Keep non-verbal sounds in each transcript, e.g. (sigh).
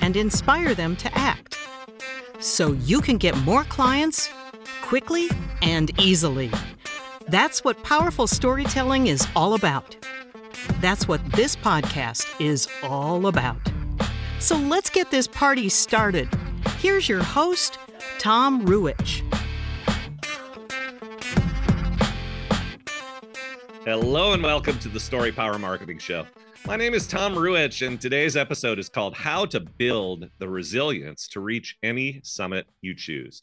and inspire them to act so you can get more clients quickly and easily. That's what powerful storytelling is all about. That's what this podcast is all about. So let's get this party started. Here's your host, Tom Ruwitch. Hello and welcome to the Story Power Marketing Show. My name is Tom Ruwitch, and today's episode is called How to Build the Resilience to Reach Any Summit You Choose.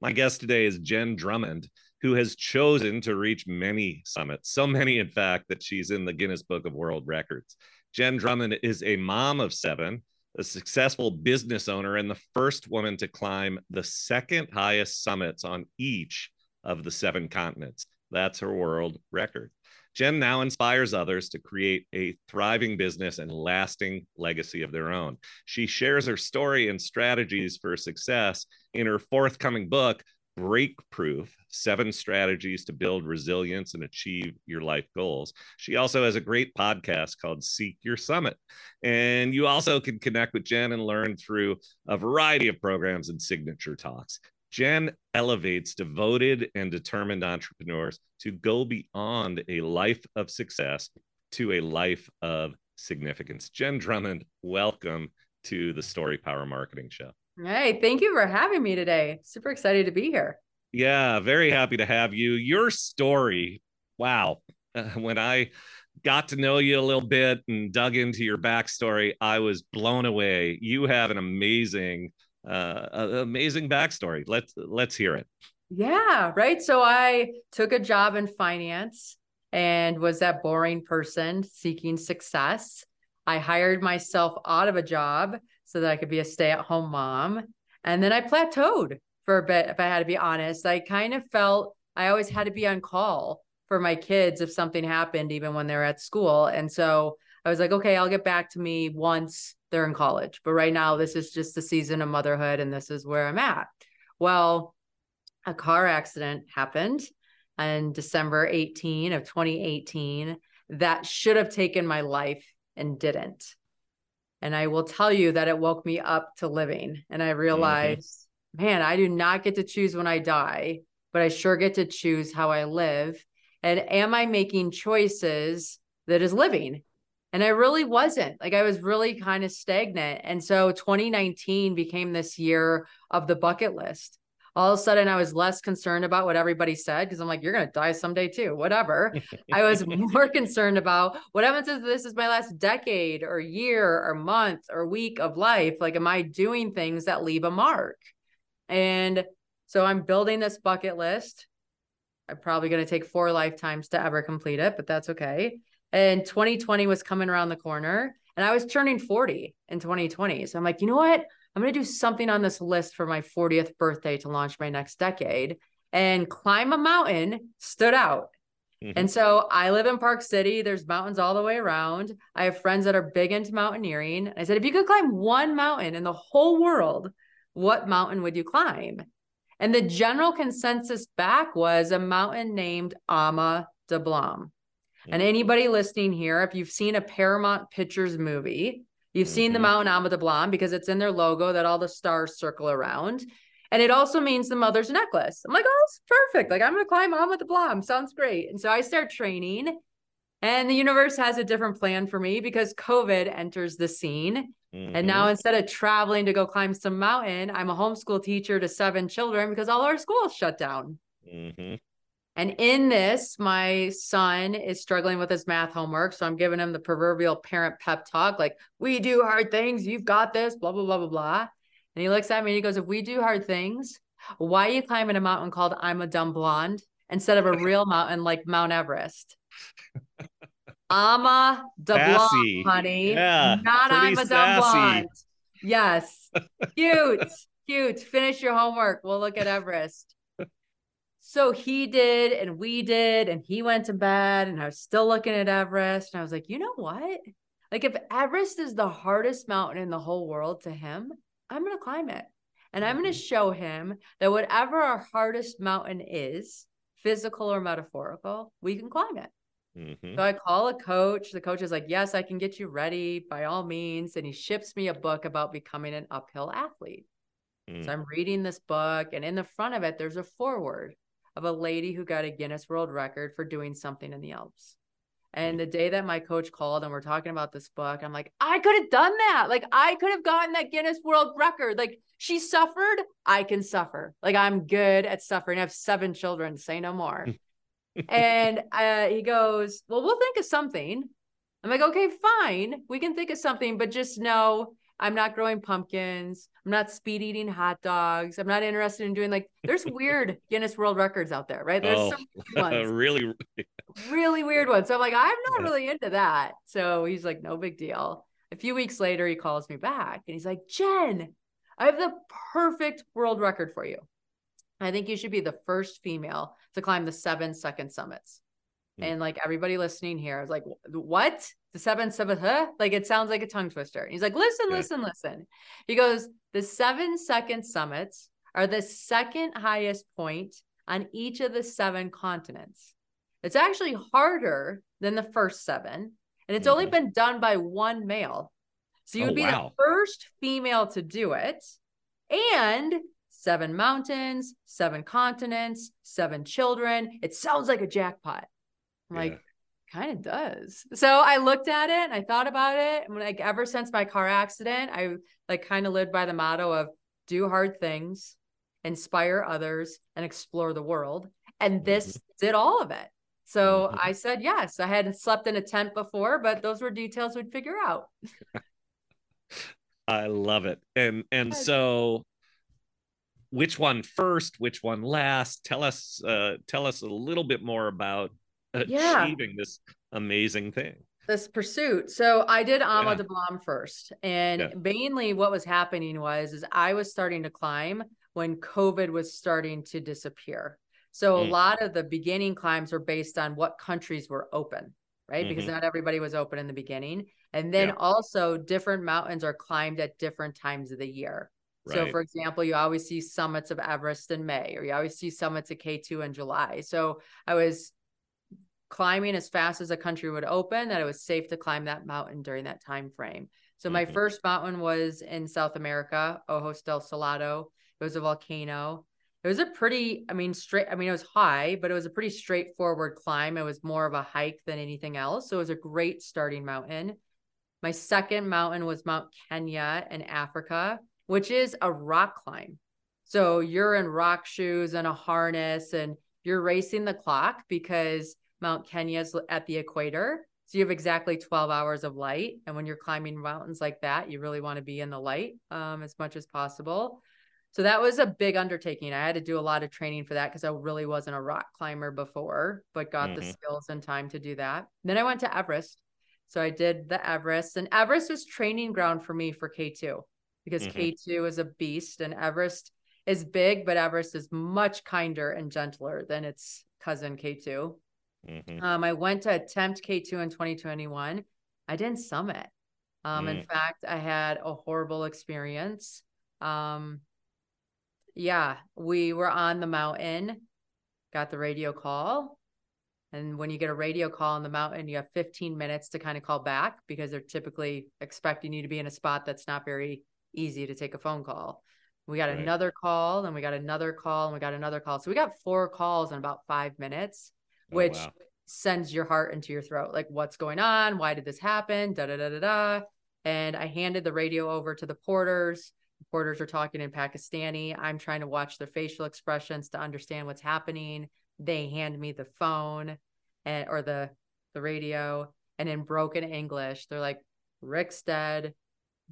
My guest today is Jenn Drummond who has chosen to reach many summits, so many, in fact, that she's in the Guinness Book of World Records. Jenn Drummond is a mom of seven, a successful business owner, and the first woman to climb the second highest summits on each of the seven continents. That's her world record. Jenn now inspires others to create a thriving business and lasting legacy of their own. She shares her story and strategies for success in her forthcoming book, break proof seven strategies to build resilience and achieve your life goals. She also has a great podcast called Seek Your Summit. And you also can connect with Jenn and learn through a variety of programs and signature talks. Jenn elevates devoted and determined entrepreneurs to go beyond a life of success to a life of significance. Jenn Drummond, welcome to the Story Power Marketing Show. Hey, thank you for having me today. Super excited to be here. Yeah, very happy to have you. Your story, wow. Uh, (laughs) when I got to know you a little bit and dug into your backstory, I was blown away. You have an amazing, uh, amazing backstory. Let's let's hear it. Yeah, right. So I took a job in finance and was that boring person seeking success. I hired myself out of a job so that I could be a stay at home mom. And then I plateaued for a bit, if I had to be honest. I kind of felt I always had to be on call for my kids if something happened, even when they're at school. And so I was like, okay, I'll get back to me once they're in college. But right now, this is just the season of motherhood, and this is where I'm at. Well, a car accident happened on December 18 of 2018 that should have taken my life and didn't. And I will tell you that it woke me up to living. And I mm-hmm. realized, mm-hmm. man, I do not get to choose when I die, but I sure get to choose how I live. And am I making choices that is living? And I really wasn't. Like I was really kind of stagnant. And so 2019 became this year of the bucket list all of a sudden I was less concerned about what everybody said because I'm like, you're gonna die someday too, whatever. (laughs) I was more concerned about what happens if this is my last decade or year or month or week of life. Like, am I doing things that leave a mark? And so I'm building this bucket list. I'm probably gonna take four lifetimes to ever complete it, but that's okay. And 2020 was coming around the corner and I was turning 40 in 2020. So I'm like, you know what? I'm going to do something on this list for my 40th birthday to launch my next decade. And climb a mountain stood out. Mm-hmm. And so I live in Park City. There's mountains all the way around. I have friends that are big into mountaineering. I said, if you could climb one mountain in the whole world, what mountain would you climb? And the general consensus back was a mountain named Ama Dablam. Mm-hmm. And anybody listening here, if you've seen a Paramount Pictures movie, You've mm-hmm. seen the Mount Ama Dablam because it's in their logo that all the stars circle around. And it also means the mother's necklace. I'm like, oh, it's perfect. Like, I'm going to climb Ama Dablam. Sounds great. And so I start training, and the universe has a different plan for me because COVID enters the scene. Mm-hmm. And now instead of traveling to go climb some mountain, I'm a homeschool teacher to seven children because all our schools shut down. Mm-hmm. And in this, my son is struggling with his math homework. So I'm giving him the proverbial parent pep talk like, we do hard things. You've got this, blah, blah, blah, blah, blah. And he looks at me and he goes, if we do hard things, why are you climbing a mountain called I'm a Dumb Blonde instead of a (laughs) real mountain like Mount Everest? Ama the blonde, honey. Yeah, not I'm a dumb blonde. Yes. (laughs) Cute. Cute. Finish your homework. We'll look at Everest. So he did, and we did, and he went to bed, and I was still looking at Everest. And I was like, you know what? Like, if Everest is the hardest mountain in the whole world to him, I'm going to climb it. And I'm going to Mm-hmm. show him that whatever our hardest mountain is, physical or metaphorical, we can climb it. Mhm. So I call a coach. The coach is like, Yes, I can get you ready by all means. And he ships me a book about becoming an uphill athlete. Mm. So I'm reading this book, and in the front of it, there's a foreword of a lady who got a Guinness World Record for doing something in the Alps. And the day that my coach called and we're talking about this book, I'm like, I could have done that. Like, I could have gotten that Guinness World Record. Like, she suffered. I can suffer. Like, I'm good at suffering. I have seven children, say no more. (laughs) and uh, he goes, Well, we'll think of something. I'm like, Okay, fine. We can think of something, but just know I'm not growing pumpkins. I'm not speed eating hot dogs. I'm not interested in doing like, there's (laughs) weird Guinness World Records out there, right? There's Oh, some (laughs) ones really? (laughs) really weird ones. So I'm like, I'm not really into that. So he's like, no big deal. A few weeks later, he calls me back and he's like, Jenn, I have the perfect world record for you. I think you should be the first female to climb the seven second summits. Hmm. And like everybody listening here, I was like, what? The seven, seven, huh? Like it sounds like a tongue twister. And he's like, listen, Yeah. listen, listen. He goes, the seven second summits are the second highest point on each of the seven continents. It's actually harder than the first seven, and it's only Mhm. been done by one male. So you Oh, would be wow. the first female to do it, and seven mountains, seven continents, seven children. It sounds like a jackpot. I'm Yeah. like, kind of does. So I looked at it and I thought about it. And like ever since my car accident, I like kind of lived by the motto of do hard things, inspire others, and explore the world. And this did all of it. So Mhm. I said yes. I hadn't slept in a tent before, but those were details we'd figure out. (laughs) I love it. And and so which one first, which one last? Tell us uh tell us a little bit more about Yeah. achieving this amazing thing. this pursuit. So I did Ama Yeah. Dablam first. And Yeah. mainly what was happening was is I was starting to climb when COVID was starting to disappear. So a Mm. lot of the beginning climbs were based on what countries were open, right? Because Mhm. not everybody was open in the beginning. And then Yeah. also different mountains are climbed at different times of the year. So, for example, you always see summits of Everest in May, or you always see summits of K2 in July. So, I was climbing as fast as a country would open that it was safe to climb that mountain during that time frame. So, my Mhm. first mountain was in South America, Ojos del Salado. It was a volcano. It was a pretty, I mean, straight, I mean, it was high, but it was a pretty straightforward climb. It was more of a hike than anything else. So, it was a great starting mountain. My second mountain was Mount Kenya in Africa, which is a rock climb. So you're in rock shoes and a harness and you're racing the clock because Mount Kenya's at the equator. So you have exactly 12 hours of light. And when you're climbing mountains like that, you really want to be in the light um, as much as possible. So that was a big undertaking. I had to do a lot of training for that because I really wasn't a rock climber before, but got the Mhm. skills and time to do that. Then I went to Everest. So I did the Everest, and Everest was training ground for me for K2 because Mhm. K2 is a beast and Everest is big, but Everest is much kinder and gentler than its cousin K2. Mhm. Um, I went to attempt K2 in 2021. I didn't summit. Um, in Mm. fact, I had a horrible experience. Um, yeah, we were on the mountain, got the radio call. And when you get a radio call on the mountain, you have 15 minutes to kind of call back because they're typically expecting you to be in a spot that's not very easy to take a phone call. We got Right. another call, and we got another call, and we got another call. So we got four calls in about five minutes Oh, which wow. sends your heart into your throat. Like, what's going on? Why did this happen? Da da da da da. And I handed the radio over to the porters. The porters are talking in Pakistani. I'm trying to watch their facial expressions to understand what's happening. They hand me the phone and or the the radio, and in broken English, they're like, "Rick's dead.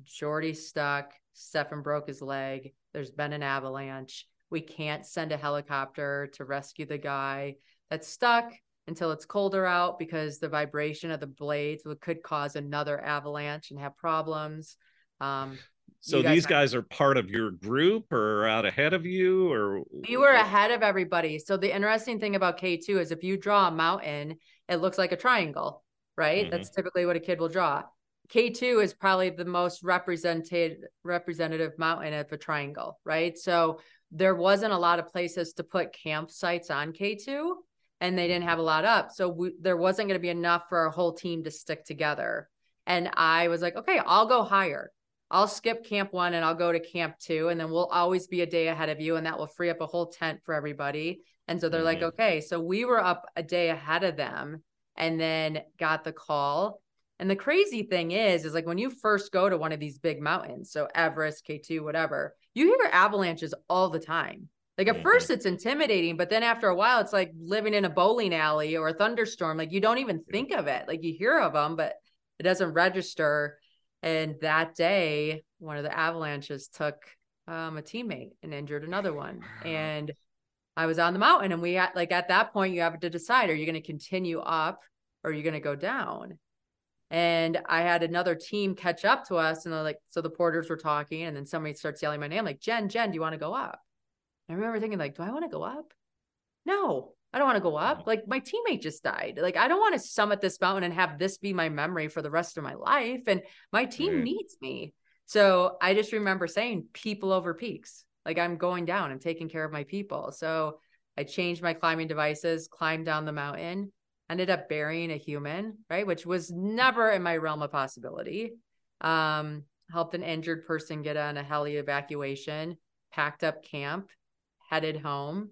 Jordi's stuck. Stefan broke his leg. There's been an avalanche. We can't send a helicopter to rescue the guy that's stuck until it's colder out because the vibration of the blades could cause another avalanche and have problems. Um, So guys these have- guys are part of your group or out ahead of you or We were ahead of everybody. So the interesting thing about K2 is if you draw a mountain, it looks like a triangle, right? Mhm. That's typically what a kid will draw. K2 is probably the most represented representative mountain of a triangle, right? So there wasn't a lot of places to put campsites on K2 and they didn't have a lot up. So we, there wasn't going to be enough for our whole team to stick together. And I was like, okay, I'll go higher. I'll skip camp one and I'll go to camp two, and then we'll always be a day ahead of you, and that will free up a whole tent for everybody. And so they're like, Mhm. okay. So we were up a day ahead of them and then got the call. And the crazy thing is, is like when you first go to one of these big mountains, so Everest, K2, whatever, you hear avalanches all the time. Like at Mhm. first it's intimidating, but then after a while, it's like living in a bowling alley or a thunderstorm. Like you don't even think of it. Like you hear of them, but it doesn't register. And that day, one of the avalanches took um, a teammate and injured another one. And I was on the mountain, and we had like at that point, you have to decide: are you going to continue up or are you going to go down? And I had another team catch up to us, and they're like, so the porters were talking, and then somebody starts yelling my name, like Jenn, Jenn, do you want to go up? I remember thinking, like, do I want to go up? No, I don't want to go up. Like my teammate just died. Like I don't want to summit this mountain and have this be my memory for the rest of my life. And my team Right. needs me. So I just remember saying people over peaks. Like I'm going down, I'm taking care of my people. So I changed my climbing devices, climbed down the mountain, ended up burying a human, right? Which was never in my realm of possibility. Um, helped an injured person get on a heli evacuation, packed up camp, headed home.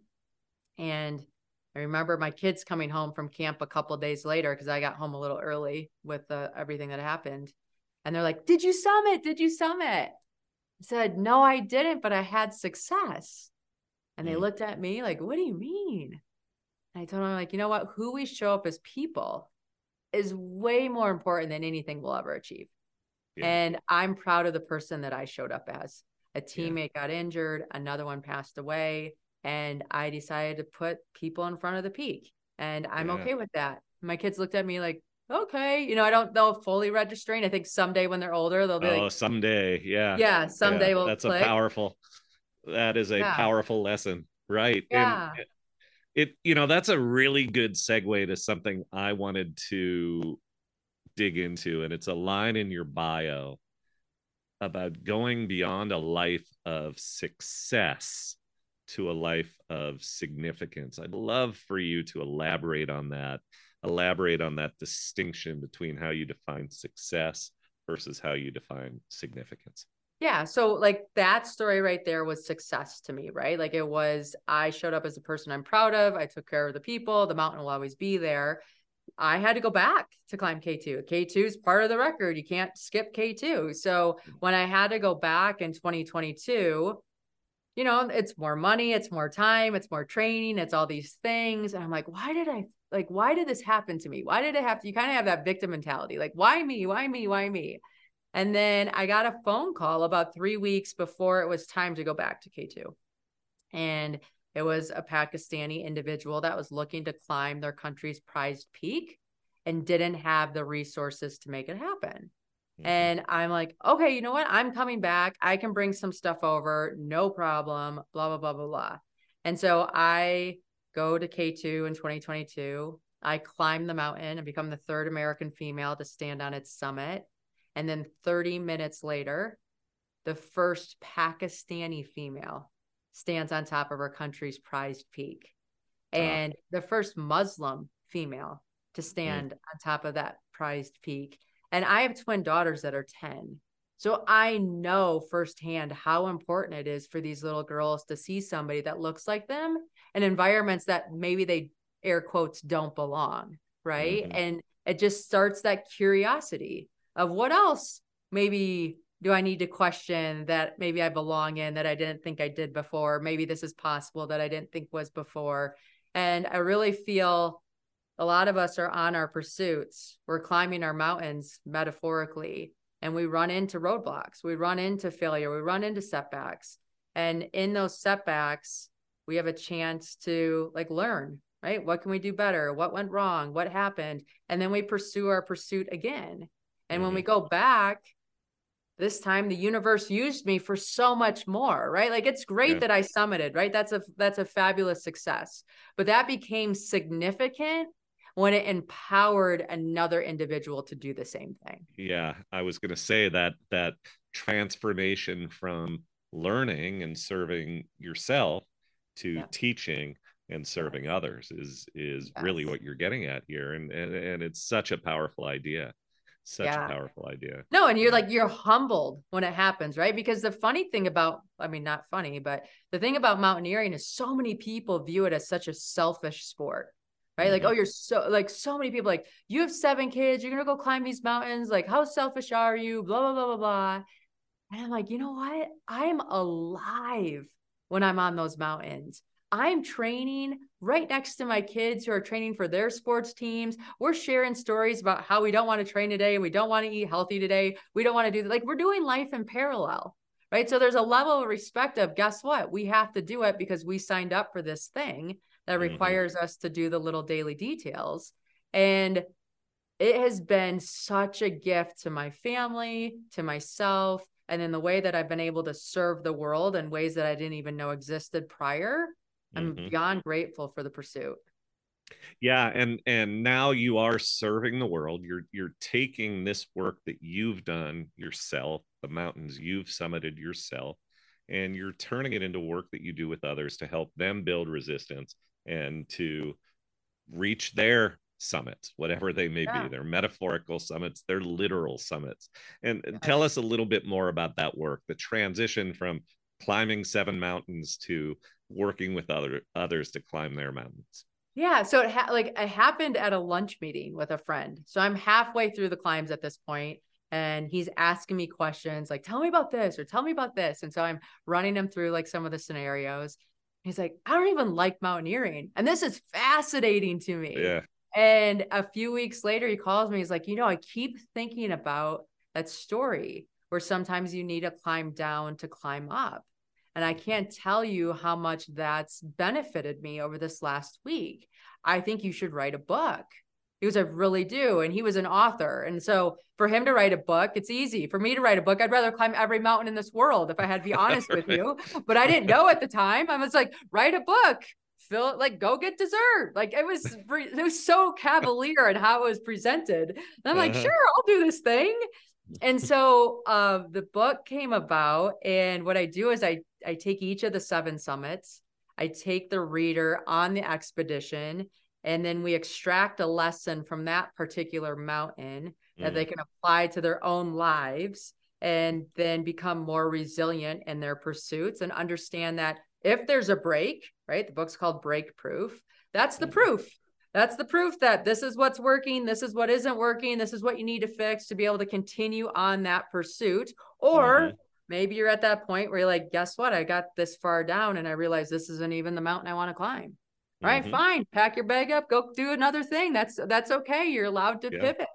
And I remember my kids coming home from camp a couple of days later because I got home a little early with uh, everything that happened. And they're like, Did you summit? Did you summit? I said, No, I didn't, but I had success. And they Mm. looked at me like, What do you mean? And I told them, like, you know what? Who we show up as people is way more important than anything we'll ever achieve. Yeah. And I'm proud of the person that I showed up as. A teammate got injured, another one passed away, and I decided to put people in front of the peak. And I'm Yeah. okay with that. My kids looked at me like, okay, you know, I don't know fully registering. I think someday when they're older, they'll be Oh, like, someday. Yeah. yeah, someday Yeah, we'll that's click. a powerful that is a Yeah. powerful lesson right Yeah. and it you know that's a really good segue to something i wanted to dig into and it's a line in your bio about going beyond a life of success to a life of significance i'd love for you to elaborate on that elaborate on that distinction between how you define success versus how you define significance Yeah. So, like, that story right there was success to me, right? Like, it was, I showed up as a person I'm proud of. I took care of the people. The mountain will always be there. I had to go back to climb K2. K2 is part of the record. You can't skip K2. So, when I had to go back in 2022, you know, it's more money, it's more time, it's more training, it's all these things. And I'm like, why did I, like, why did this happen to me? Why did it have to, you kind of have that victim mentality, like, why me? Why me? Why me? And then I got a phone call about three weeks before it was time to go back to K2. And it was a Pakistani individual that was looking to climb their country's prized peak and didn't have the resources to make it happen. Mhm. And I'm like, okay, you know what? I'm coming back. I can bring some stuff over. No problem. Blah, blah, blah, blah, blah. And so I go to K2 in 2022. I climb the mountain and become the third American female to stand on its summit. And then 30 minutes later, the first Pakistani female stands on top of her country's prized peak. Wow. And the first Muslim female to stand on top of that prized peak. And I have twin daughters that are 10. So I know firsthand how important it is for these little girls to see somebody that looks like them in environments that maybe they air quotes don't belong. Right. Mhm. And it just starts that curiosity of what else maybe do I need to question that maybe I belong in that I didn't think I did before? Maybe this is possible that I didn't think was before. And I really feel a lot of us are on our pursuits. We're climbing our mountains metaphorically, and we run into roadblocks. We run into failure. We run into setbacks. And in those setbacks, we have a chance to like learn, right? What can we do better? What went wrong? What happened? And then we pursue our pursuit again. And when we mm-hmm. go back, this time the universe used me for so much more right? Like it's great yeah. that i summited right? That's a that's a fabulous success. But that became significant when it empowered another individual to do the same thing. Yeah i was going to say that that transformation from learning and serving yourself to yeah. teaching and serving others is is yes. really what you're getting at here. And, and and it's such a powerful idea such yeah. a powerful idea no and you're like you're humbled when it happens right because the funny thing about i mean not funny but the thing about mountaineering is so many people view it as such a selfish sport right? Mm-hmm. Like, oh, you're so like so many people like you have seven kids, you're gonna go climb these mountains. Like, how selfish are you? Blah blah blah blah blah. And I'm like, you know what? I'm alive when I'm on those mountains. I'm training right next to my kids who are training for their sports teams. We're sharing stories about how we don't want to train today. And we don't want to eat healthy today. We don't want to do like we're doing life in parallel. Right. So there's a level of respect of guess what? We have to do it because we signed up for this thing that mm-hmm. requires mm-hmm. us to do the little daily details. And it has been such a gift to my family, to myself, and in the way that I've been able to serve the world in ways that I didn't even know existed prior. I'm mm-hmm. beyond grateful for the pursuit. Yeah, and and now you are serving the world. You're you're taking this work that you've done yourself, the mountains you've summited yourself, and you're turning it into work that you do with others to help them build resistance and to reach their summits, whatever they may yeah. be. They're metaphorical summits, they're literal summits. And yeah. tell us a little bit more about that work, the transition from climbing seven mountains to working with other others to climb their mountains. Yeah, so it ha- like it happened at a lunch meeting with a friend. So I'm halfway through the climbs at this point and he's asking me questions like tell me about this or tell me about this and so I'm running him through like some of the scenarios. He's like, I don't even like mountaineering. And this is fascinating to me. Yeah. And a few weeks later, he calls me. He's like, you know, I keep thinking about that story where sometimes you need to climb down to climb up. And I can't tell you how much that's benefited me over this last week. I think you should write a book. He was, I really do. And he was an author. And so for him to write a book, it's easy. For me to write a book, I'd rather climb every mountain in this world if I had to be honest with you. (laughs) But I didn't know at the time. I was like, write a book fill it like go get dessert like it was it was so cavalier and how it was presented and i'm like uh-huh. sure i'll do this thing and so uh, the book came about and what i do is i i take each of the seven summits i take the reader on the expedition and then we extract a lesson from that particular mountain mm. that they mm. can apply to their own lives and then become more resilient in their pursuits and understand that if there's a break, right? The book's called BreakProof. That's the mm-hmm. proof. That's the proof that this is what's working, this is what isn't working, this is what you need to fix to be able to continue on that pursuit. Or mm-hmm. maybe you're at that point where you're like, guess what? I got this far down and I realize this isn't even the mountain I want to climb. All right, mm-hmm. fine. Pack your bag up, go do another thing. That's that's okay. You're allowed to yeah. pivot.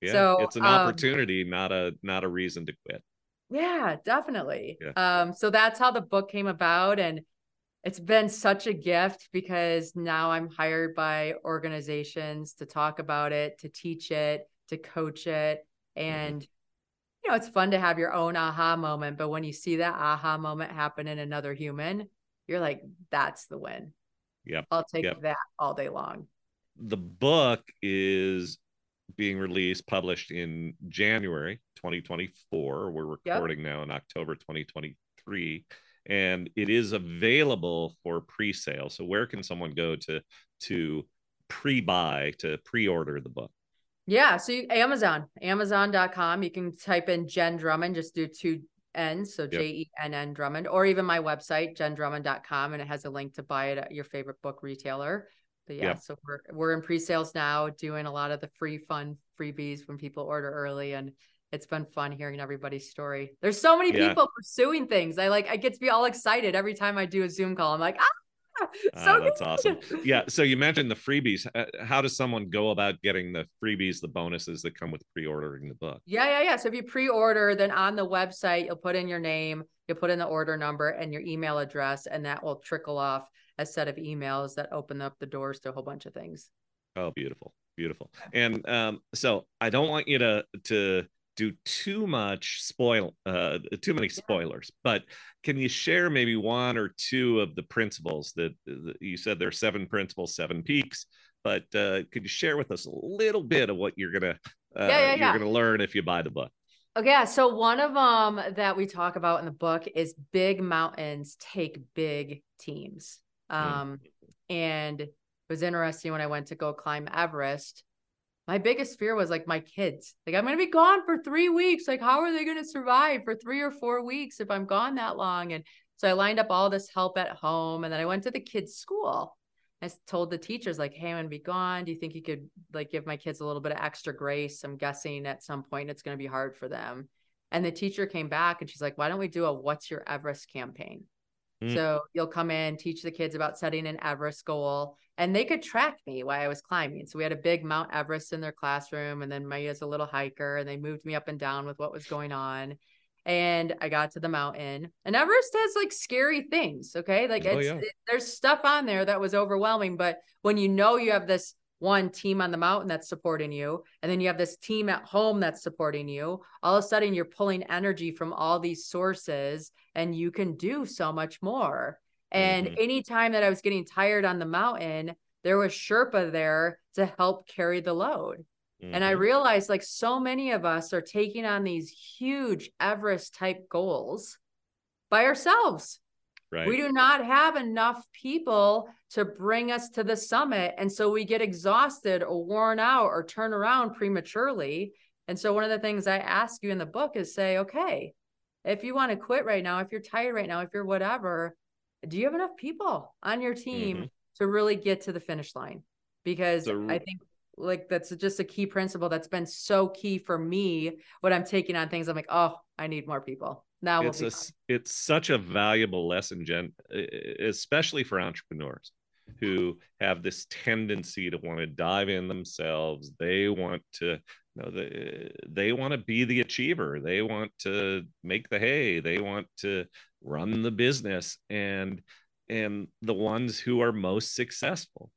Yeah, so it's an um, opportunity, not a not a reason to quit. Yeah, definitely. Yeah. Um, so that's how the book came about. And it's been such a gift because now I'm hired by organizations to talk about it, to teach it, to coach it. Mm-hmm. And, mm-hmm. you know, it's fun to have your own aha moment. But when you see that aha moment happen in another human, you're like, that's the win. Yep. I'll take yep. that all day long. The book is being released, published in January 2024. We're recording yep. now in October 2023, and it is available for pre-sale. So where can someone go to to pre-buy to pre-order the book? Yeah, so you, Amazon, Amazon.com. You can type in Jenn Drummond, just do two N's, so J E N N Drummond, or even my website, jenndrummond.com, and it has a link to buy it at your favorite book retailer. But yeah, yep. so we're we're in pre-sales now, doing a lot of the free fun freebies when people order early, and it's been fun hearing everybody's story. There's so many yeah. people pursuing things. I like I get to be all excited every time I do a Zoom call. I'm like, ah, (laughs) so oh, that's awesome. (laughs) Yeah. So you mentioned the freebies. Uh, how does someone go about getting the freebies, the bonuses that come with pre-ordering the book? Yeah, yeah, yeah. So if you pre-order, then on the website you'll put in your name, you'll put in the order number and your email address, and that will trickle off a set of emails that open up the doors to a whole bunch of things. Oh, beautiful, beautiful. And um, so I don't want you to to do too much spoil uh too many spoilers but can you share maybe one or two of the principles that, that you said there are seven principles seven peaks but uh could you share with us a little bit of what you're gonna uh, Yeah, yeah, you're gonna learn if you buy the book Okay, yeah. So one of them that we talk about in the book is big mountains take big teams. Um, and it was interesting when I went to go climb Everest. My biggest fear was like my kids. Like I'm gonna be gone for three weeks. Like how are they gonna survive for three or four weeks if I'm gone that long? And so I lined up all this help at home, and then I went to the kids' school. I told the teachers like, "Hey, I'm gonna be gone. Do you think you could like give my kids a little bit of extra grace? I'm guessing at some point it's gonna be hard for them." And the teacher came back and she's like, "Why don't we do a What's Your Everest campaign?" Mm. So you'll come in, teach the kids about setting an Everest goal, and they could track me while I was climbing. So we had a big Mount Everest in their classroom, and then Maya's a little hiker, and they moved me up and down with what was going on. And I got to the mountain, and Everest has like scary things. Okay, like Oh, it's yeah. it- there's stuff on there that was overwhelming, but when you know you have this one team on the mountain that's supporting you, and then you have this team at home that's supporting you, all of a sudden you're pulling energy from all these sources and you can do so much more. And Mhm. anytime that I was getting tired on the mountain, there was Sherpa there to help carry the load. And I Mhm. realized like so many of us are taking on these huge Everest type goals by ourselves. Right We do not have enough people to bring us to the summit. And so we get exhausted or worn out or turn around prematurely. And so one of the things I ask you in the book is say, okay, if you want to quit right now, if you're tired right now, if you're whatever, do you have enough people on your team Mhm. to really get to the finish line? Because So- I think like that's just a key principle that's been so key for me when I'm taking on things. I'm like, oh, I need more people. Now it's a, it's such a valuable lesson Jenn especially for entrepreneurs who have this tendency to want to dive in themselves. They want to you know they, they want to be the achiever. They want to make the hay. They want to run the business. And and the ones who are most successful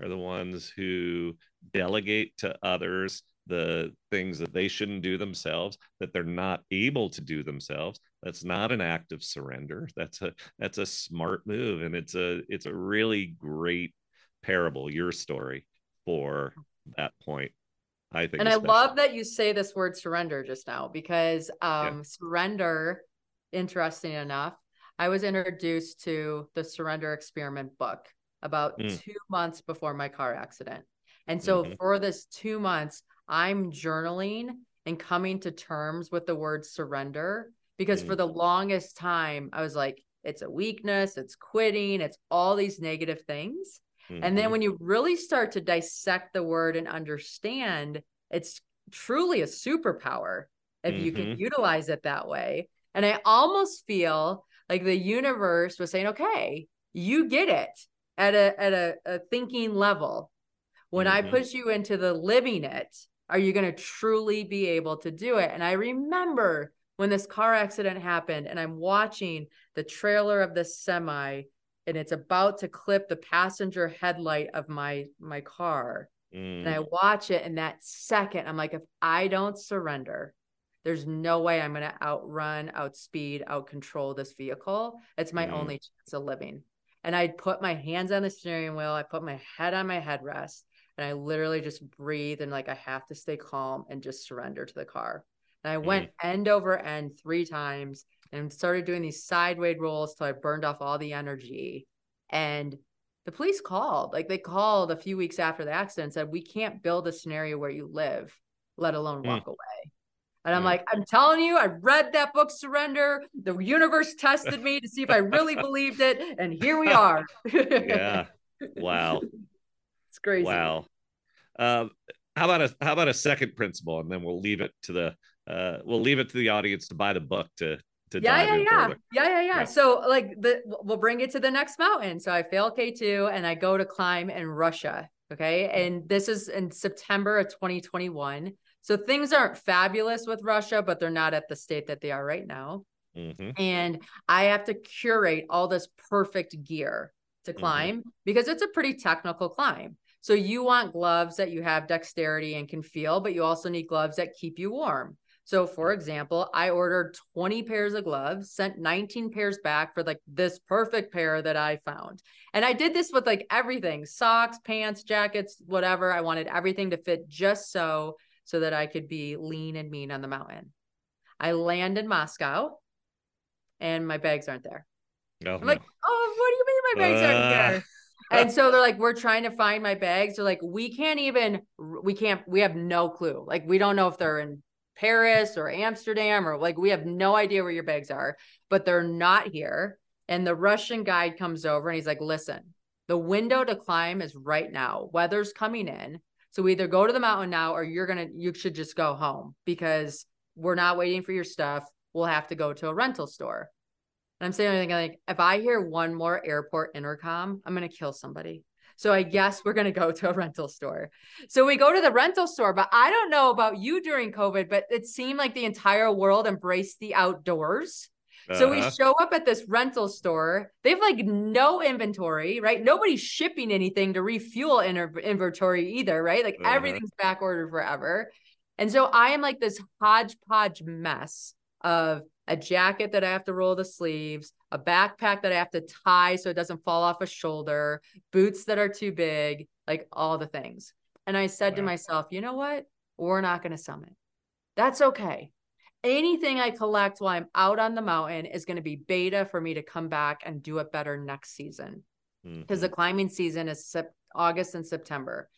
are the ones who delegate to others the things that they shouldn't do themselves that they're not able to do themselves. That's not an act of surrender. That's a that's a smart move and it's a it's a really great parable your story for that point i think and I love that you say this word surrender just now because um surrender interesting enough I was introduced to the surrender experiment book about Mm. 2 months before my car accident. And so Mhm. for this 2 months I'm journaling and coming to terms with the word surrender because for Mm. the longest time I was like it's a weakness it's quitting it's all these negative things and then Mhm. when you really start to dissect the word and understand, it's truly a superpower if you can Mhm. utilize it that way. And I almost feel like the universe was saying, okay, you get it at a at a, a thinking level. When I Mhm. push you into the living it, are you going to truly be able to do it? And I remember when this car accident happened and I'm watching the trailer of this semi and it's about to clip the passenger headlight of my my car and Mm. I watch it in that second I'm like if I don't surrender there's no way I'm going to outrun outspeed outcontrol this vehicle it's my Mm. only chance of living and I put my hands on the steering wheel I put my head on my headrest and I literally just breathe and like I have to stay calm and just surrender to the car and I went end over end three times and started doing these sideways rolls till I burned off all the energy. And the police called, like they called a few weeks after the accident and said, We can't build a scenario where you live, let alone Mm. walk away. And I'm Mm. like, I'm telling you, I read that book, Surrender. The universe (laughs) tested me to see if I really believed it. And here we are. yeah wow (laughs) It's crazy. wow um how about a how about a second principle and then we'll leave it to the uh we'll leave it to the audience to buy the book to to yeah, yeah, yeah. yeah, yeah, yeah. Yeah. So like the we'll bring it to the next mountain. So I fail K2 and I go to climb in Russia. Okay. And this is in September of 2021. So things aren't fabulous with Russia, but they're not at the state that they are right now. Mhm. And I have to curate all this perfect gear to Mhm. climb because it's a pretty technical climb. So you want gloves that you have dexterity and can feel, but you also need gloves that keep you warm. So, for example, I ordered 20 pairs of gloves, sent 19 pairs back for like this perfect pair that I found. And I did this with like everything socks, pants, jackets, whatever. I wanted everything to fit just so, so that I could be lean and mean on the mountain. I land in Moscow and my bags aren't there. Oh, I'm like, oh, what do you mean my bags aren't Uh. there? And so they're like, we're trying to find my bags. They're like, we can't even, we can't, we have no clue. Like, we don't know if they're in Paris or Amsterdam or like, we have no idea where your bags are, but they're not here. And the Russian guide comes over and he's like, listen, the window to climb is right now. Weather's coming in. So we either go to the mountain now or you're going to, you should just go home because we're not waiting for your stuff. We'll have to go to a rental store. And I'm sitting there thinking, like, if I hear one more airport intercom, I'm going to kill somebody. So I guess we're going to go to a rental store. So we go to the rental store, but I don't know about you during COVID, but it seemed like the entire world embraced the outdoors. So we Uh-huh. show up at this rental store. They have like no inventory, right? Nobody's shipping anything to refuel inter- inventory either, right? Like Uh-huh. everything's back ordered forever. And so I am like this hodgepodge mess of a jacket that I have to roll the sleeves, a backpack that I have to tie so it doesn't fall off a shoulder, boots that are too big, like all the things. And I said to myself, you know what? We're not going to summit. That's okay. Anything I collect while I'm out on the mountain is going to be beta for me to come back and do it better next season because Mhm. the climbing season is sep- August and September.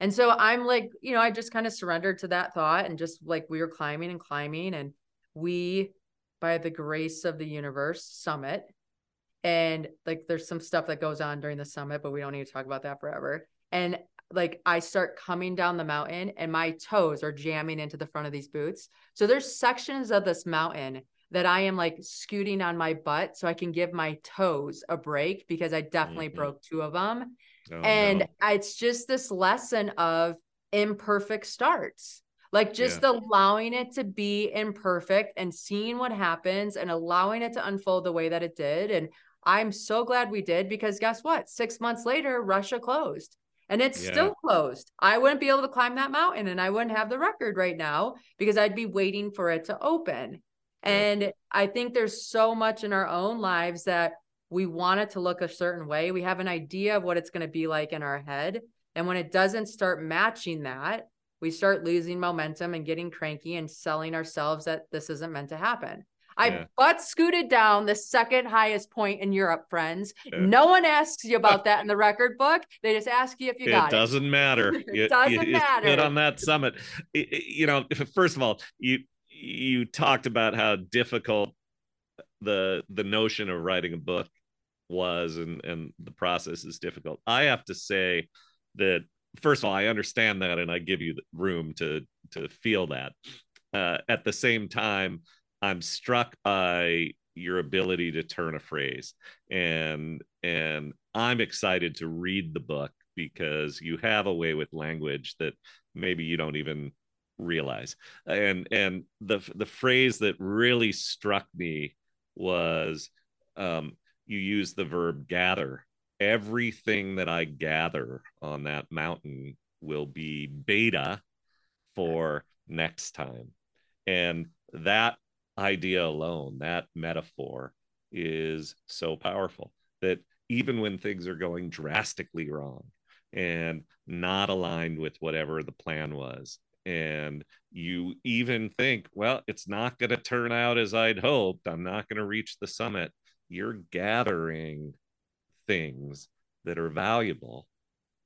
And so I'm like, you know, I just kind of surrendered to that thought and just like we were climbing and climbing and we by the grace of the universe summit and like there's some stuff that goes on during the summit but we don't need to talk about that forever. And like I start coming down the mountain and my toes are jamming into the front of these boots. So there's sections of this mountain that I am like scooting on my butt so I can give my toes a break because I definitely Mhm. broke two of them. Oh, and no. it's just this lesson of imperfect starts. Like just allowing it to be imperfect and seeing what happens and allowing it to unfold the way that it did. And I'm so glad we did because guess what? Six months later, Russia closed and it's Yeah. still closed. I wouldn't be able to climb that mountain and I wouldn't have the record right now because I'd be waiting for it to open. Yeah. And I think there's so much in our own lives that we want it to look a certain way. We have an idea of what it's going to be like in our head. And when it doesn't start matching that, we start losing momentum and getting cranky and selling ourselves that this isn't meant to happen. I Yeah. butt scooted down the second highest point in Europe, friends. Yeah. No one asks you about (laughs) that in the record book. They just ask you if you it got it. It doesn't matter. (laughs) It doesn't you, matter. on that summit. You know, first of all, you you talked about how difficult the the notion of writing a book was, and and the process is difficult. I have to say that first of all, I understand that, and I give you the room to to feel that. Uh, at the same time, I'm struck by your ability to turn a phrase, and and I'm excited to read the book because you have a way with language that maybe you don't even realize. And and the the phrase that really struck me was um, you use the verb gather. Everything that I gather on that mountain will be beta for next time. And that idea alone, that metaphor is so powerful that even when things are going drastically wrong and not aligned with whatever the plan was, and you even think, well, it's not going to turn out as I'd hoped, I'm not going to reach the summit, you're gathering things that are valuable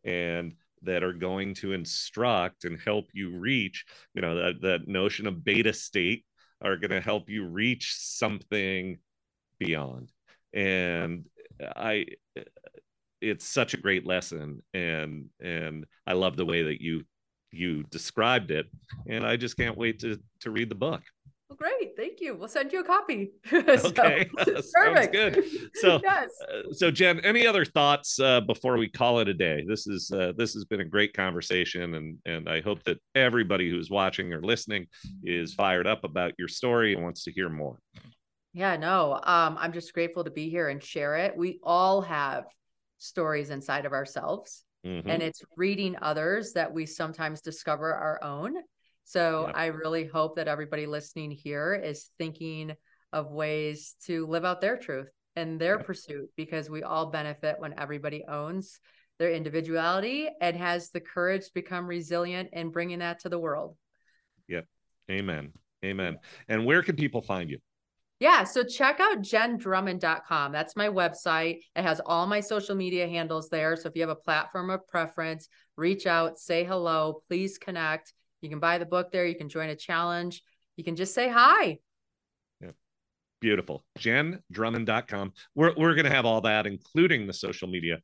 and that are going to instruct and help you reach you know that, that notion of beta state are going to help you reach something beyond. And i it's such a great lesson and and i love the way that you you described it. And i just can't wait to to read the book Well, great. Thank you. We'll send you a copy. (laughs) So, okay (laughs) (laughs) perfect. good so yes. uh, so jenn any other thoughts uh, before we call it a day this is uh, this has been a great conversation and and i hope that everybody who's watching or listening is fired up about your story and wants to hear more Yeah, no. Um, I'm just grateful to be here and share it. We all have stories inside of ourselves, Mhm. and it's reading others that we sometimes discover our own. So I really hope that everybody listening here is thinking of ways to live out their truth and their pursuit because we all benefit when everybody owns their individuality and has the courage to become resilient and bringing that to the world. Yeah. Amen. Amen. And where can people find you? Yeah, so check out jenndrummond.com. That's my website. It has all my social media handles there. So if you have a platform of preference, reach out, say hello, please connect. You can buy the book there, you can join a challenge, you can just say hi. Yeah. Beautiful. jenndrummond.com. We're, we're going to have all that, including the social media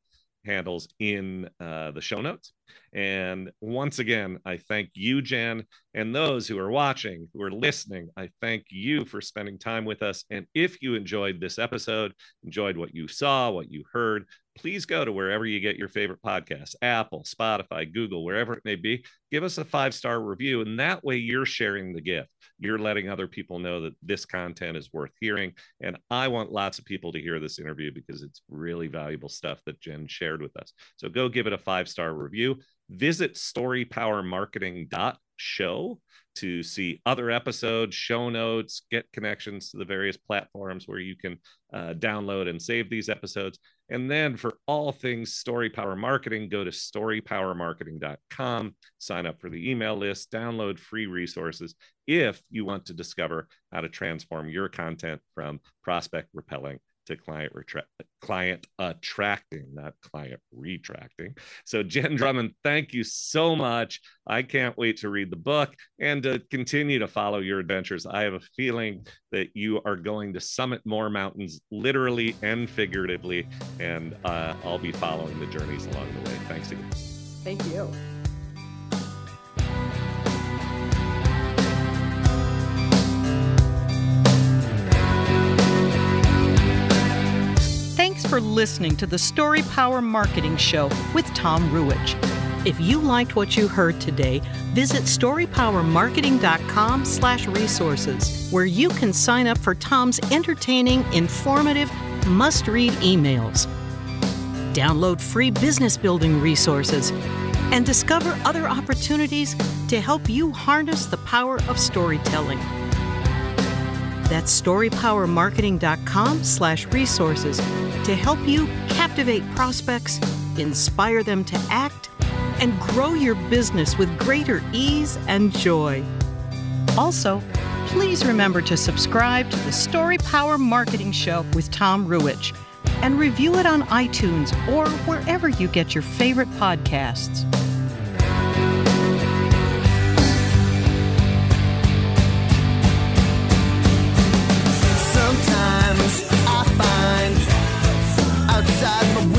handles in uh, the show notes. And once again, I thank you, Jenn, and those who are watching, who are listening. I thank you for spending time with us. And if you enjoyed this episode, enjoyed what you saw, what you heard, please go to wherever you get your favorite podcasts Apple, Spotify, Google, wherever it may be. Give us a five star review. And that way you're sharing the gift. You're letting other people know that this content is worth hearing. And I want lots of people to hear this interview because it's really valuable stuff that Jenn shared with us. So go give it a five star review. Visit storypowermarketing.show to see other episodes, show notes, get connections to the various platforms where you can uh, download and save these episodes. And then for all things Story Power Marketing, go to storypowermarketing.com, sign up for the email list, download free resources if you want to discover how to transform your content from prospect repelling to client retra- client attracting, not client retracting. So Jenn Drummond, thank you so much. I can't wait to read the book and to continue to follow your adventures. I have a feeling that you are going to summit more mountains, literally and figuratively, and uh, I'll be following the journeys along the way. Thanks again. Thank you. For listening to the Story Power Marketing Show with Tom Ruwitch. If you liked what you heard today, visit storypowermarketing.com slash resources, where you can sign up for Tom's entertaining, informative, must-read emails. Download free business building resources and discover other opportunities to help you harness the power of storytelling. That's storypowermarketing.com slash resources to help you captivate prospects, inspire them to act, and grow your business with greater ease and joy. Also, please remember to subscribe to the Story Power Marketing Show with Tom Ruwitch and review it on iTunes or wherever you get your favorite podcasts. Sometimes inside my